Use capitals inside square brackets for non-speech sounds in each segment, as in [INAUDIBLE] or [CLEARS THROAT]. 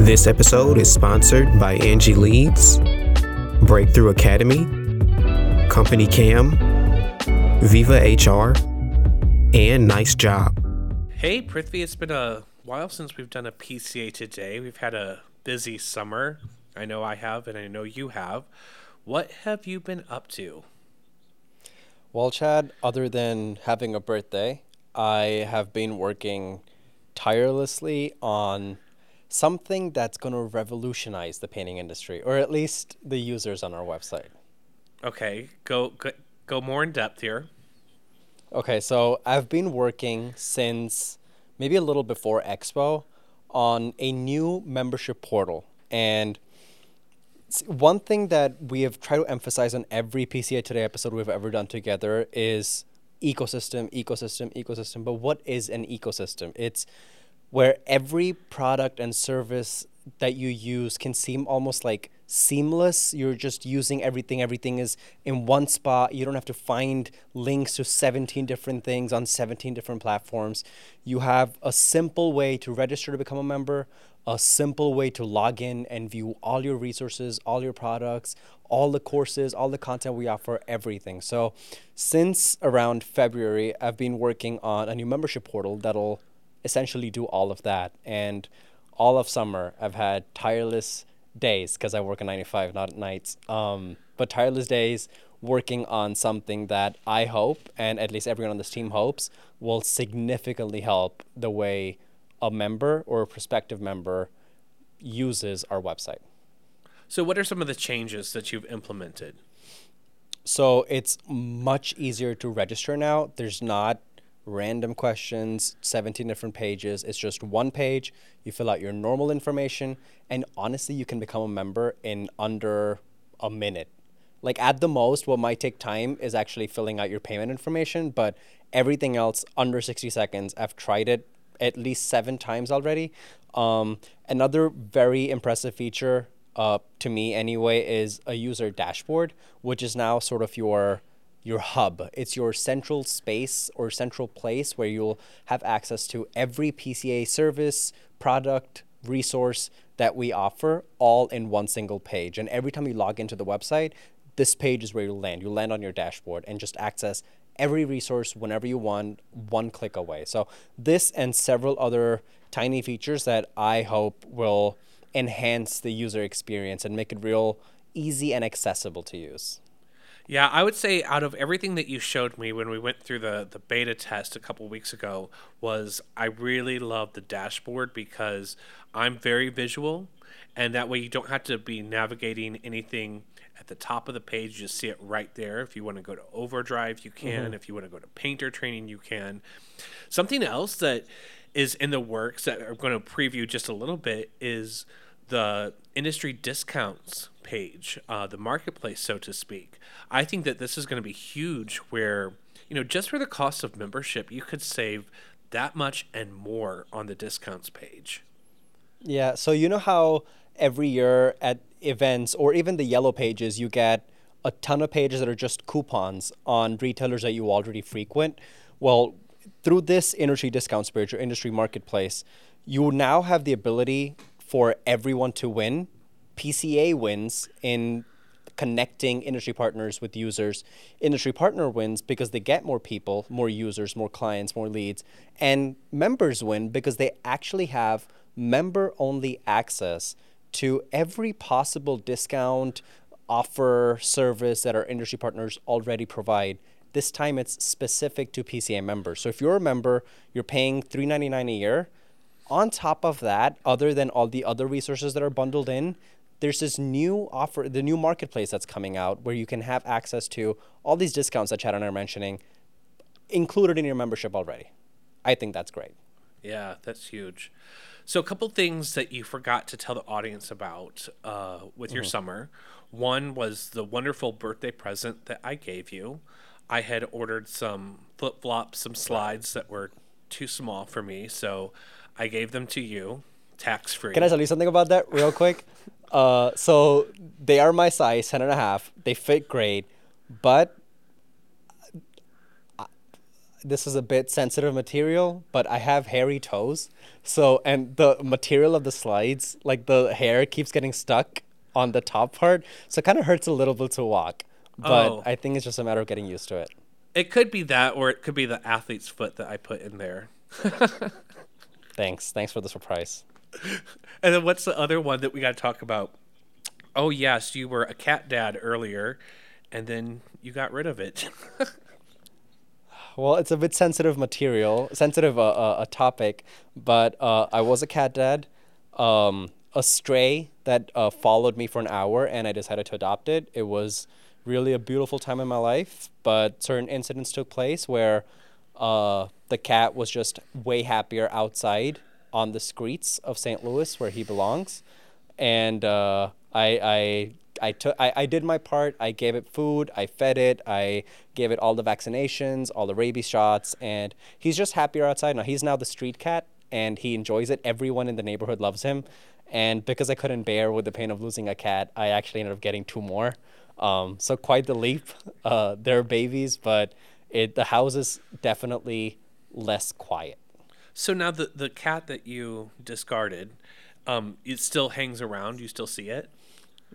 This episode is sponsored by Angi Leads, Breakthrough Academy, Company Cam, Viva HR, and Nice Job. Hey, Prithvi, it's been a while since we've done a PCA today. We've had a busy summer. I know I have, and I know you have. What have you been up to? Well, Chad, other than having a birthday, I have been working tirelessly on something that's going to revolutionize the painting industry, or at least the users on our website. Okay, go go, go more in depth here. Okay, so I've been working since maybe a little before Expo on a new membership portal. And one thing that we have tried to emphasize on every PCA Today episode we've ever done together is ecosystem, ecosystem, ecosystem. But what is an ecosystem? It's where every product and service that you use can seem almost like seamless. You're just using everything. Everything is in one spot. You don't have to find links to 17 different things on 17 different platforms. You have a simple way to register to become a member, a simple way to log in and view all your resources, all your products, all the courses, all the content we offer, everything. So, since around February, I've been working on a new membership portal that'll essentially do all of that. And all of summer, I've had tireless days because I work a 95, not at nights. Um, but tireless days working on something that I hope, and at least everyone on this team hopes, will significantly help the way a member or a prospective member uses our website. So, what are some of the changes that you've implemented? So, it's much easier to register now. There's not random questions, 17 different pages. It's just one page. You fill out your normal information, and honestly, you can become a member in under a minute. Like at the most, what might take time is actually filling out your payment information, but everything else under 60 seconds. I've tried it at least seven times already. Um, another very impressive feature, uh, to me anyway, is a user dashboard, which is now sort of your your hub. It's your central space or central place where you'll have access to every PCA service, product, resource that we offer all in one single page. And every time you log into the website, this page is where you'll land. You'll land on your dashboard and just access every resource whenever you want, one click away. So, this and several other tiny features that I hope will enhance the user experience and make it real easy and accessible to use. Yeah, I would say out of everything that you showed me when we went through the, the beta test a couple weeks ago was I really love the dashboard because I'm very visual and that way you don't have to be navigating anything at the top of the page. You just see it right there. If you want to go to overdrive you can. Mm-hmm. if you want to go to painter training you can. Something else that is in the works that i'm going to preview just a little bit is the industry discounts page, uh, the marketplace, so to speak. I think that this is going to be huge where, you know, just for the cost of membership, you could save that much and more on the discounts page. Yeah. So, you know how every year at events or even the yellow pages, you get a ton of pages that are just coupons on retailers that you already frequent? Well, through this industry discounts page or industry marketplace, you now have the ability for everyone to win. PCA wins in connecting industry partners with users. Industry partner wins because they get more people, more users, more clients, more leads. And members win because they actually have member only access to every possible discount, offer, service that our industry partners already provide. This time it's specific to PCA members. So if you're a member, you're paying $3.99 a year on top of that, other than all the other resources that are bundled in, there's this new offer, the new marketplace that's coming out where you can have access to all these discounts that Chad and I are mentioning included in your membership already. I think that's great. Yeah, that's huge. So, a couple things that you forgot to tell the audience about uh, with your summer. One was the wonderful birthday present that I gave you. I had ordered some flip flops, some slides that were too small for me, so I gave them to you, tax free. Can I tell you something about that real quick? [LAUGHS] Uh, so they are my size, 10 and a half. They fit great, but I- this is a bit sensitive material, but I have hairy toes. So, and the material of the slides, like the hair keeps getting stuck on the top part. So it kind of hurts a little bit to walk. But Oh. I think it's just a matter of getting used to it. It could be that, or it could be the athlete's foot that I put in there. [LAUGHS] Thanks. Thanks for the surprise. [LAUGHS] And then what's the other one that we got to talk about? Oh, yes, you were a cat dad earlier, and then you got rid of it. [LAUGHS] Well, it's a bit sensitive material, sensitive uh, uh, a topic, but uh, I was a cat dad. Um, a stray that uh, followed me for an hour, and I decided to adopt it. It was really a beautiful time in my life, but certain incidents took place where uh, the cat was just way happier outside on the streets of St. Louis, where he belongs, and uh, I I I took I, I did my part. I gave it food. I fed it. I gave it all the vaccinations, all the rabies shots, and he's just happier outside now. He's now the street cat, and he enjoys it. Everyone in the neighborhood loves him, and because I couldn't bear with the pain of losing a cat, I actually ended up getting two more. Um, so quite the leap. Uh, they're babies, but it the house is definitely less quiet. so now the, the cat that you discarded, um, it still hangs around. You still see it?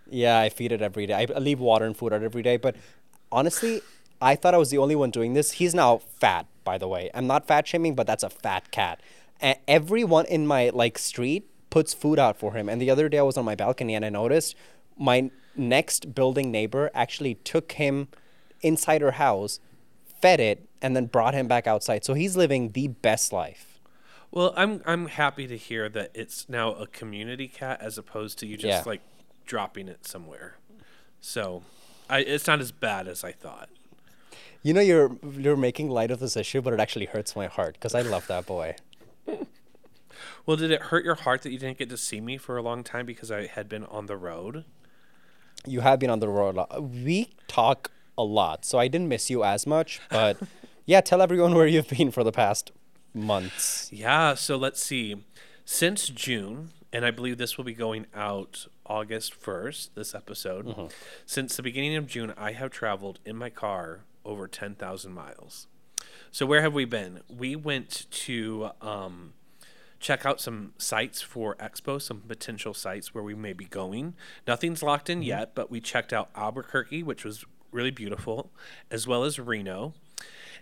Yeah, I feed it every day. I I leave water and food out every day. But honestly, I thought I was the only one doing this. He's now fat, by the way. I'm not fat shaming, but that's a fat cat. And everyone in my like street puts food out for him. And the other day I was on my balcony and I noticed my next building neighbor actually took him inside her house, fed it, and then brought him back outside. So he's living the best life. Well, I'm I'm happy to hear that it's now a community cat as opposed to you just Yeah. like dropping it somewhere. So, I it's not as bad as I thought. You know, you're you're making light of this issue, but it actually hurts my heart because I love that boy. [LAUGHS] Well, did it hurt your heart that you didn't get to see me for a long time because I had been on the road? You have been on the road a lot. We talk a lot, so I didn't miss you as much. But [LAUGHS] yeah, tell everyone where you've been for the past months. Yeah, so let's see. Since June, and I believe this will be going out August 1st, this episode. Since the beginning of June, I have traveled in my car over 10,000 miles. So, where have we been? We went to um, check out some sites for Expo, some potential sites where we may be going. Nothing's locked in mm-hmm. yet, but we checked out Albuquerque, which was really beautiful, as well as Reno.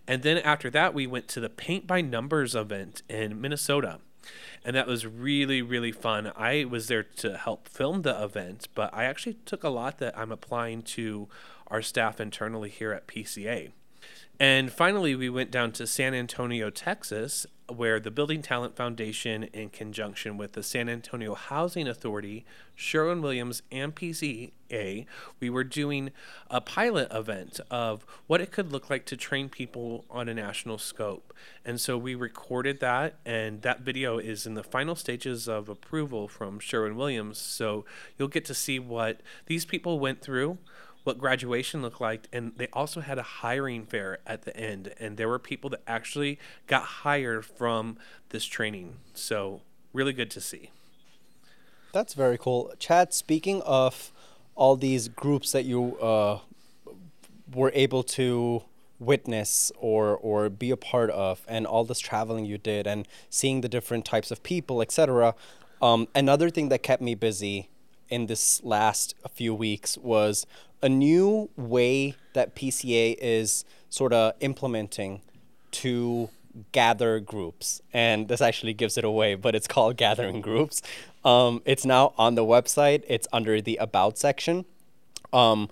And then after that, we went to the Paint by Numbers event in Minnesota. And that was really, really fun. I was there to help film the event, but I actually took a lot that I'm applying to our staff internally here at PCA. And finally, we went down to San Antonio, Texas, where the Building Talent Foundation, in conjunction with the San Antonio Housing Authority, Sherwin Williams, and PCA, we were doing a pilot event of what it could look like to train people on a national scope. And so we recorded that, and that video is in the final stages of approval from Sherwin Williams. So you'll get to see what these people went through what graduation looked like and they also had a hiring fair at the end and there were people that actually got hired from this training so really good to see That's very cool. Chad, speaking of all these groups that you uh, were able to witness or or be a part of and all this traveling you did and seeing the different types of people etc um, another thing that kept me busy in this last few weeks was a new way that pca is sort of implementing to gather groups and this actually gives it away but it's called gathering groups. Um, it's now on the website. It's under the about section. Um,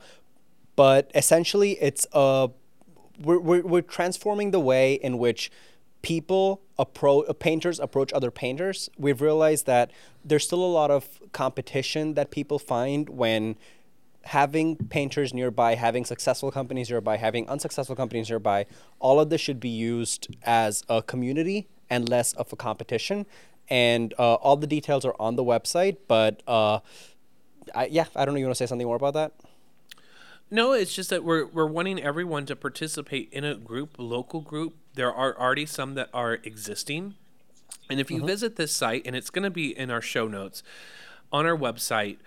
but essentially it's a we're, we're, we're transforming the way in which people approach painters approach other painters. We've realized that there's still a lot of competition that people find when having painters nearby having successful companies nearby having unsuccessful companies nearby all of this should be used as a community and less of a competition. And uh, all the details are on the website. But uh, I, yeah, I don't know. You want to say something more about that? No, it's just that we're we're wanting everyone to participate in a group, local group. There are already some that are existing. And if you mm-hmm. visit this site, and it's going to be in our show notes on our website,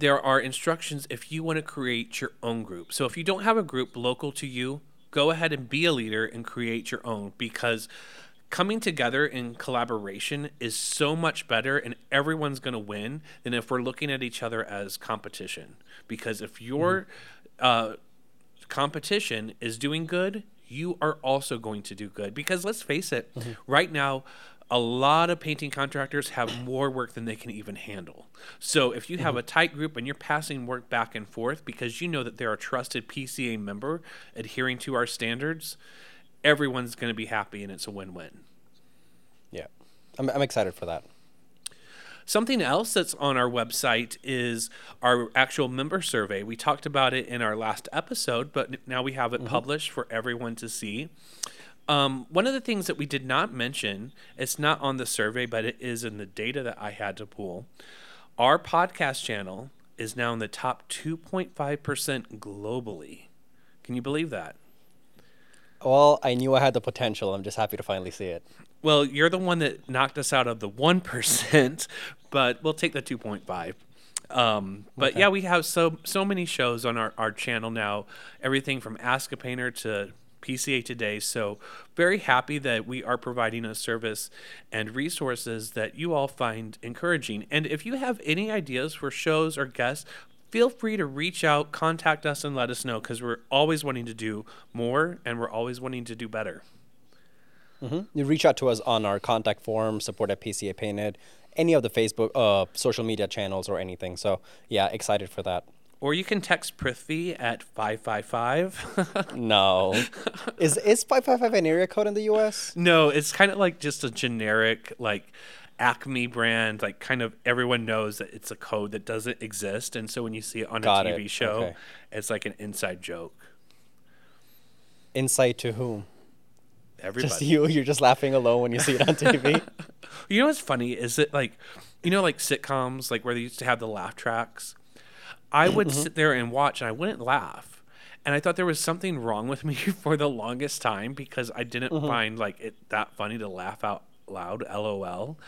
there are instructions if you want to create your own group. So if you don't have a group local to you, go ahead and be a leader and create your own because coming together in collaboration is so much better and everyone's going to win than if we're looking at each other as competition. Because if your mm-hmm. uh, competition is doing good, you are also going to do good. Because let's face it, mm-hmm. right now, a lot of painting contractors have more work than they can even handle. So if you have mm-hmm. a tight group and you're passing work back and forth because you know that they're a trusted PCA member adhering to our standards, everyone's going to be happy and it's a win-win. Yeah. I'm I'm excited for that. Something else that's on our website is our actual member survey. We talked about it in our last episode, but now we have it mm-hmm. published for everyone to see. Um, one of the things that we did not mention, it's not on the survey, but it is in the data that I had to pull. Our podcast channel is now in the top 2.5% globally. Can you believe that? Well, I knew I had the potential. I'm just happy to finally see it. Well, you're the one that knocked us out of the 1%, [LAUGHS] but we'll take the 2.5. Um, but okay. yeah, we have so so many shows on our, our channel now. Everything from Ask a Painter to PCA Today. So, very happy that we are providing a service and resources that you all find encouraging. And if you have any ideas for shows or guests, feel free to reach out, contact us, and let us know because we're always wanting to do more and we're always wanting to do better. Mm-hmm. You reach out to us on our contact form, support at PCA Painted, any of the Facebook, uh, social media channels, or anything. So, yeah, excited for that. Or you can text Prithvi at 555. [LAUGHS] no. Is is 555 an area code in the US? No, it's kind of like just a generic like Acme brand, like kind of everyone knows that it's a code that doesn't exist and so when you see it on Got a TV it. show, okay. it's like an inside joke. Insight to whom? Everybody. Just you. You're just laughing alone when you see it on TV. [LAUGHS] you know what's funny is it like, you know, like sitcoms, like where they used to have the laugh tracks. I would mm-hmm. sit there and watch and I wouldn't laugh. And I thought there was something wrong with [LAUGHS] me for the longest time because I didn't mm-hmm. find like it that funny to laugh out loud, lol.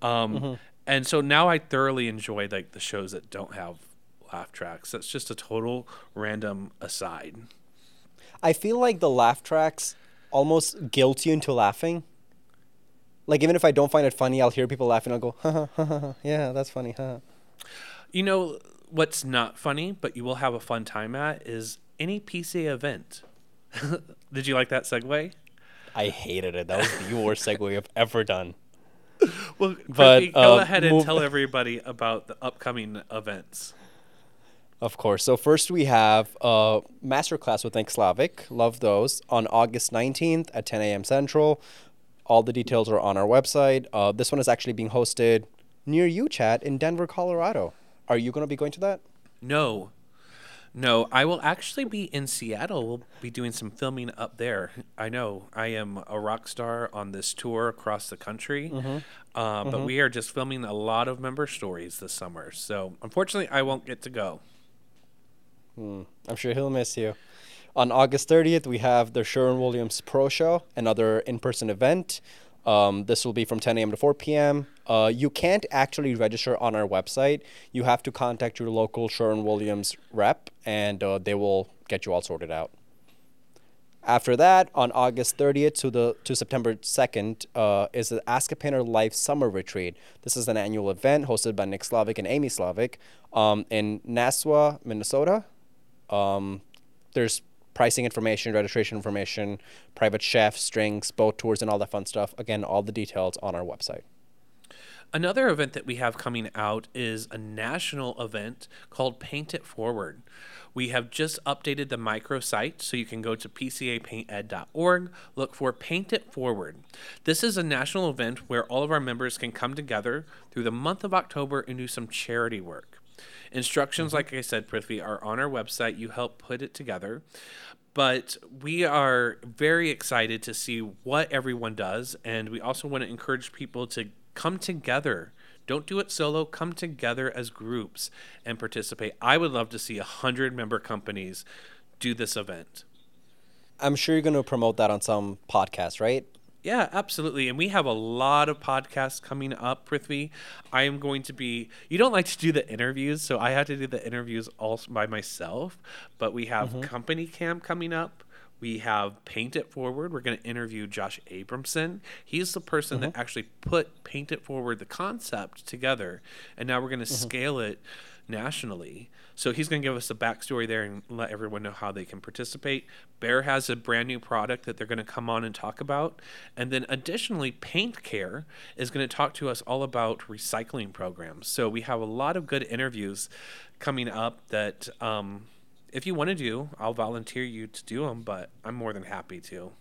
Um, mm-hmm. And so now I thoroughly enjoy like the shows that don't have laugh tracks. That's just a total random aside. I feel like the laugh tracks almost guilt you into laughing. Like even if I don't find it funny, I'll hear people laughing. I'll go, [LAUGHS] ha ha ha ha. Yeah, that's funny. Ha. You know, what's not funny, but you will have a fun time at, is any PC event. [LAUGHS] Did you like that segue? I hated it. That was the worst segue I've ever done. Well, but, go uh, ahead and move... tell everybody about the upcoming events. Of course. So first we have a masterclass with Nick Slavik. Love those on August 19th at 10 a.m. Central. All the details are on our website. Uh, this one is actually being hosted near you, Chad, in Denver, Colorado. Are you going to be going to that? No. No, I will actually be in Seattle. We'll be doing some filming up there. I know I am a rock star on this tour across the country, mm-hmm. Uh, mm-hmm. but we are just filming a lot of member stories this summer. So unfortunately, I won't get to go. Hmm. I'm sure he'll miss you. On August 30th, we have the Sherwin Williams Pro Show, another in person event. Um, this will be from 10 a.m. to 4 p.m. Uh, you can't actually register on our website. You have to contact your local Sherwin Williams rep, and uh, they will get you all sorted out. After that, on August 30th to the to September 2nd, uh, is the Ask a Painter Life Summer Retreat. This is an annual event hosted by Nick Slavik and Amy Slavik um, in Nisswa, Minnesota. Um, there's pricing information, registration information, private chefs, drinks, boat tours, and all that fun stuff. Again, all the details on our website. Another event that we have coming out is a national event called Paint It Forward. We have just updated the microsite, so you can go to pcapainted.org, look for Paint It Forward. This is a national event where all of our members can come together through the month of October and do some charity work. Instructions, mm-hmm. like I said, Prithvi, are on our website. You help put it together. But we are very excited to see what everyone does. And we also want to encourage people to come together. Don't do it solo. Come together as groups and participate. I would love to see a hundred member companies do this event. I'm sure you're going to promote that on some podcast, right? Yeah, absolutely. And we have a lot of podcasts coming up, Prithvi. I am going to be, you don't like to do the interviews, so I had to do the interviews all by myself. But we have mm-hmm. Company Cam coming up. We have Paint It Forward. We're going to interview Josh Abramson. He's the person mm-hmm. that actually put Paint It Forward, the concept, together. And now we're going to mm-hmm. scale it nationally. So he's going to give us a backstory there and let everyone know how they can participate. Behr has a brand new product that they're going to come on and talk about. And then additionally, Paint Care is going to talk to us all about recycling programs. So we have a lot of good interviews coming up that um, if you want to do, I'll volunteer you to do them, but I'm more than happy to.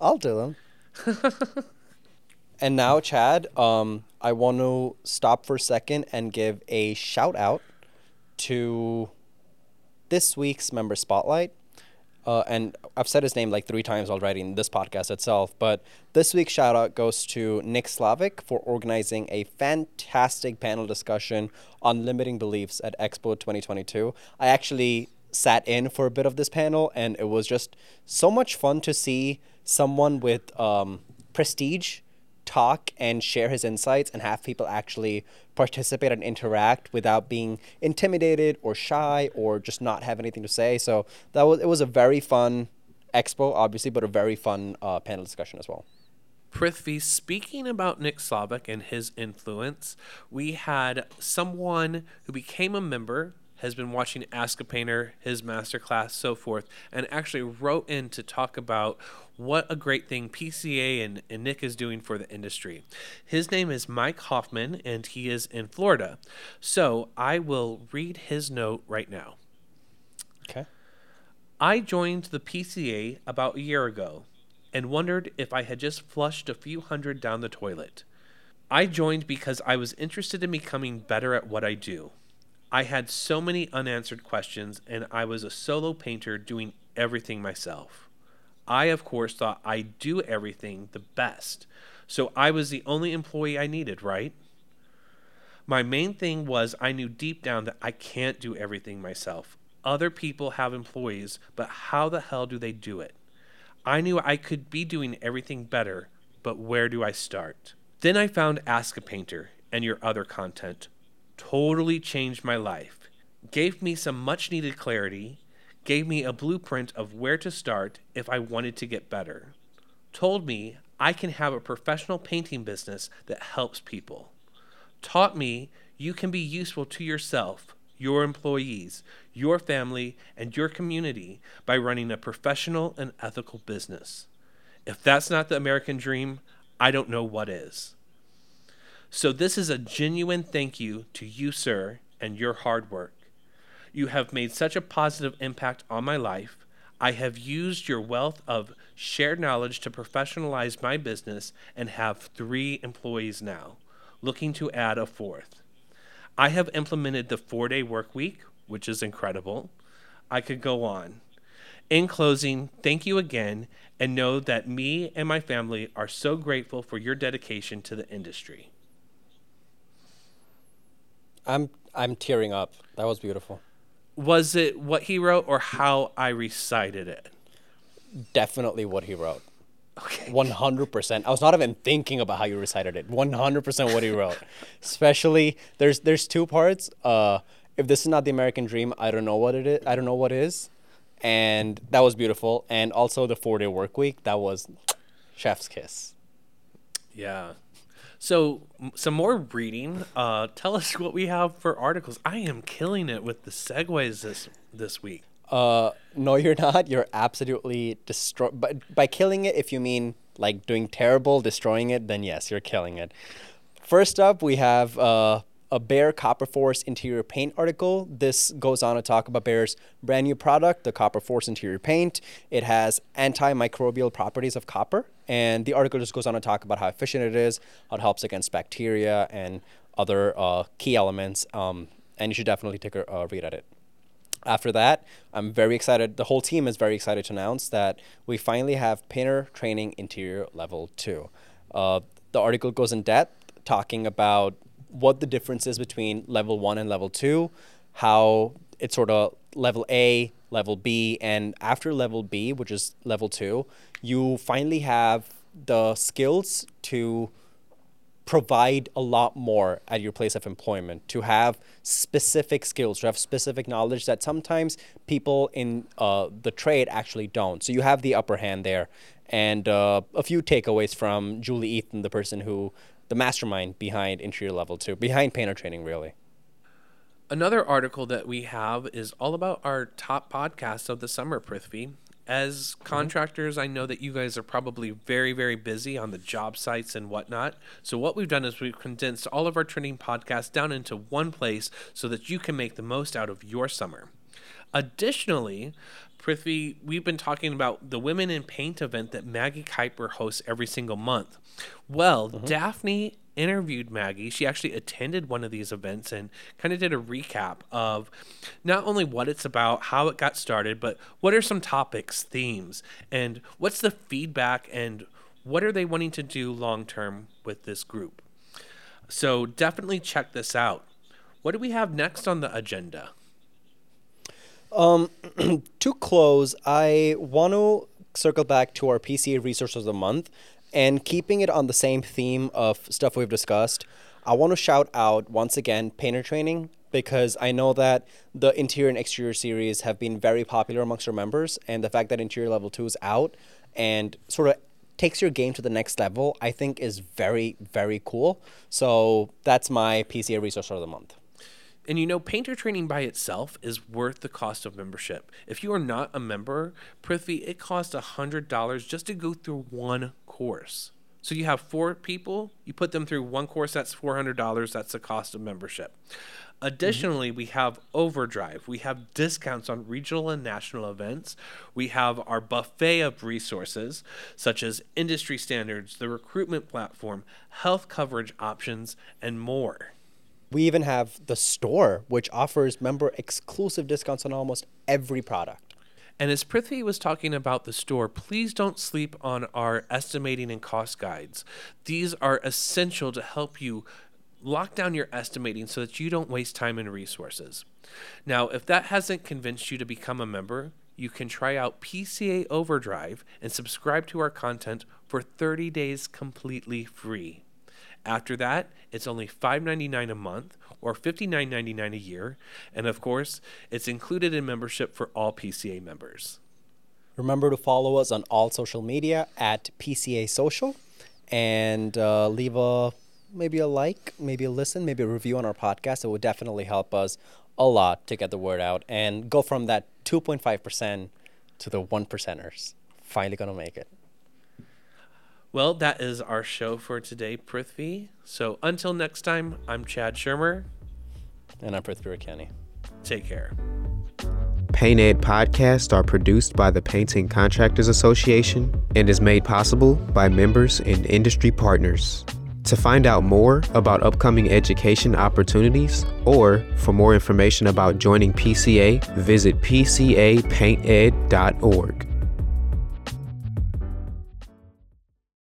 I'll do them. and now, Chad, um, I want to stop for a second and give a shout out to this week's member spotlight. Uh, and I've said his name like three times already in this podcast itself. But this week's shout out goes to Nick Slavik for organizing a fantastic panel discussion on limiting beliefs at Expo 2022. I actually sat in for a bit of this panel, and it was just so much fun to see someone with um, prestige talk and share his insights and have people actually participate and interact without being intimidated or shy or just not have anything to say. So that was it was a very fun expo, obviously, but a very fun uh, panel discussion as well. Prithvi, speaking about Nick Slavik and his influence, we had someone who became a member has been watching Ask a Painter, his masterclass, so forth, and actually wrote in to talk about what a great thing PCA and, and Nick is doing for the industry. His name is Mike Hoffman, and he is in Florida. So I will read his note right now. Okay. I joined the PCA about a year ago and wondered if I had just flushed a few hundred down the toilet. I joined because I was interested in becoming better at what I do. I had so many unanswered questions, and I was a solo painter doing everything myself. I, of course, thought I do everything the best, so I was the only employee I needed, right? My main thing was I knew deep down that I can't do everything myself. Other people have employees, but how the hell do they do it? I knew I could be doing everything better, but where do I start? Then I found Ask a Painter and your other content totally changed my life, gave me some much needed clarity, gave me a blueprint of where to start if I wanted to get better, told me I can have a professional painting business that helps people, taught me you can be useful to yourself, your employees, your family, and your community by running a professional and ethical business. If that's not the American dream, I don't know what is. So, this is a genuine thank you to you, sir, and your hard work. You have made such a positive impact on my life. I have used your wealth of shared knowledge to professionalize my business and have three employees now, looking to add a fourth. I have implemented the four day work week, which is incredible. I could go on. In closing, thank you again, and know that me and my family are so grateful for your dedication to the industry. I'm I'm tearing up. That was beautiful. Was it what he wrote or how I recited it? Definitely what he wrote. Okay. One hundred percent. I was not even thinking about how you recited it. One hundred percent what he wrote. [LAUGHS] Especially there's there's two parts. Uh, if this is not the American dream, I don't know what it is. I don't know what is, and that was beautiful. And also the four day work week. That was [TSK] chef's kiss. Yeah, so, some more reading. Uh, tell us what we have for articles. I am killing it with the segues this this week. Uh, no, [LAUGHS] you're not. You're absolutely destroy. But by killing it, if you mean like doing terrible, destroying it, then yes, you're killing it. First up, we have uh, a Behr Copper Force interior paint article. This goes on to talk about Behr's brand new product, the Copper Force interior paint. It has antimicrobial properties of copper, and the article just goes on to talk about how efficient it is, how it helps against bacteria and other uh, key elements. Um, and you should definitely take a uh, read at it. After that, I'm very excited. The whole team is very excited to announce that we finally have painter training interior level two. Uh, the article goes in depth talking about what the difference is between level one and level two, how it's sort of level A, level B, and after level B, which is level two, you finally have the skills to provide a lot more at your place of employment to have specific skills to have specific knowledge that sometimes people in uh, the trade actually don't. So you have the upper hand there. And uh, a few takeaways from julie ethan the person who the mastermind behind interior level 2 behind painter training really Another article that we have is all about our top podcasts of the summer, Prithvi. As mm-hmm. contractors, I know that you guys are probably very, very busy on the job sites and whatnot. So, what we've done is we've condensed all of our training podcasts down into one place so that you can make the most out of your summer. Additionally, Prithvi, we've been talking about the Women in Paint event that Maggie Kuiper hosts every single month. Well, mm-hmm. Daphne interviewed Maggie. She actually attended one of these events and kind of did a recap of not only what it's about, how it got started, but what are some topics, themes, and what's the feedback and what are they wanting to do long term with this group. So definitely check this out. What do we have next on the agenda? Um, [CLEARS THROAT] to close, I want to circle back to our PCA resource of the month and keeping it on the same theme of stuff we've discussed. I want to shout out once again painter training because I know that the interior and exterior series have been very popular amongst our members, and the fact that interior level two is out and sort of takes your game to the next level, I think is very, very cool. So that's my PCA resource of the month. And you know, painter training by itself is worth the cost of membership. If you are not a member, Prithvi, it costs $100 just to go through one course. So you have four people, you put them through one course, that's $400. That's the cost of membership. Additionally, we have Overdrive. We have discounts on regional and national events. We have our buffet of resources, such as industry standards, the recruitment platform, health coverage options, and more. We even have the store, which offers member exclusive discounts on almost every product. And as Prithvi was talking about the store, please don't sleep on our estimating and cost guides. These are essential to help you lock down your estimating so that you don't waste time and resources. Now, if that hasn't convinced you to become a member, you can try out PCA Overdrive and subscribe to our content for 30 days completely free. After that, it's only $5.99 a month or $59.99 a year, and of course, it's included in membership for all PCA members. Remember to follow us on all social media at PCA Social and uh, leave a maybe a like, maybe a listen, maybe a review on our podcast. It would definitely help us a lot to get the word out and go from that 2.5% to the 1 percenters. Finally to make it. Well, that is our show for today, Prithvi. So until next time, I'm Chad Shermer. And I'm Prithvi Kenny. Take care. Paint Ed podcasts are produced by the Painting Contractors Association and is made possible by members and industry partners. To find out more about upcoming education opportunities or for more information about joining PCA, visit pcapainted.org.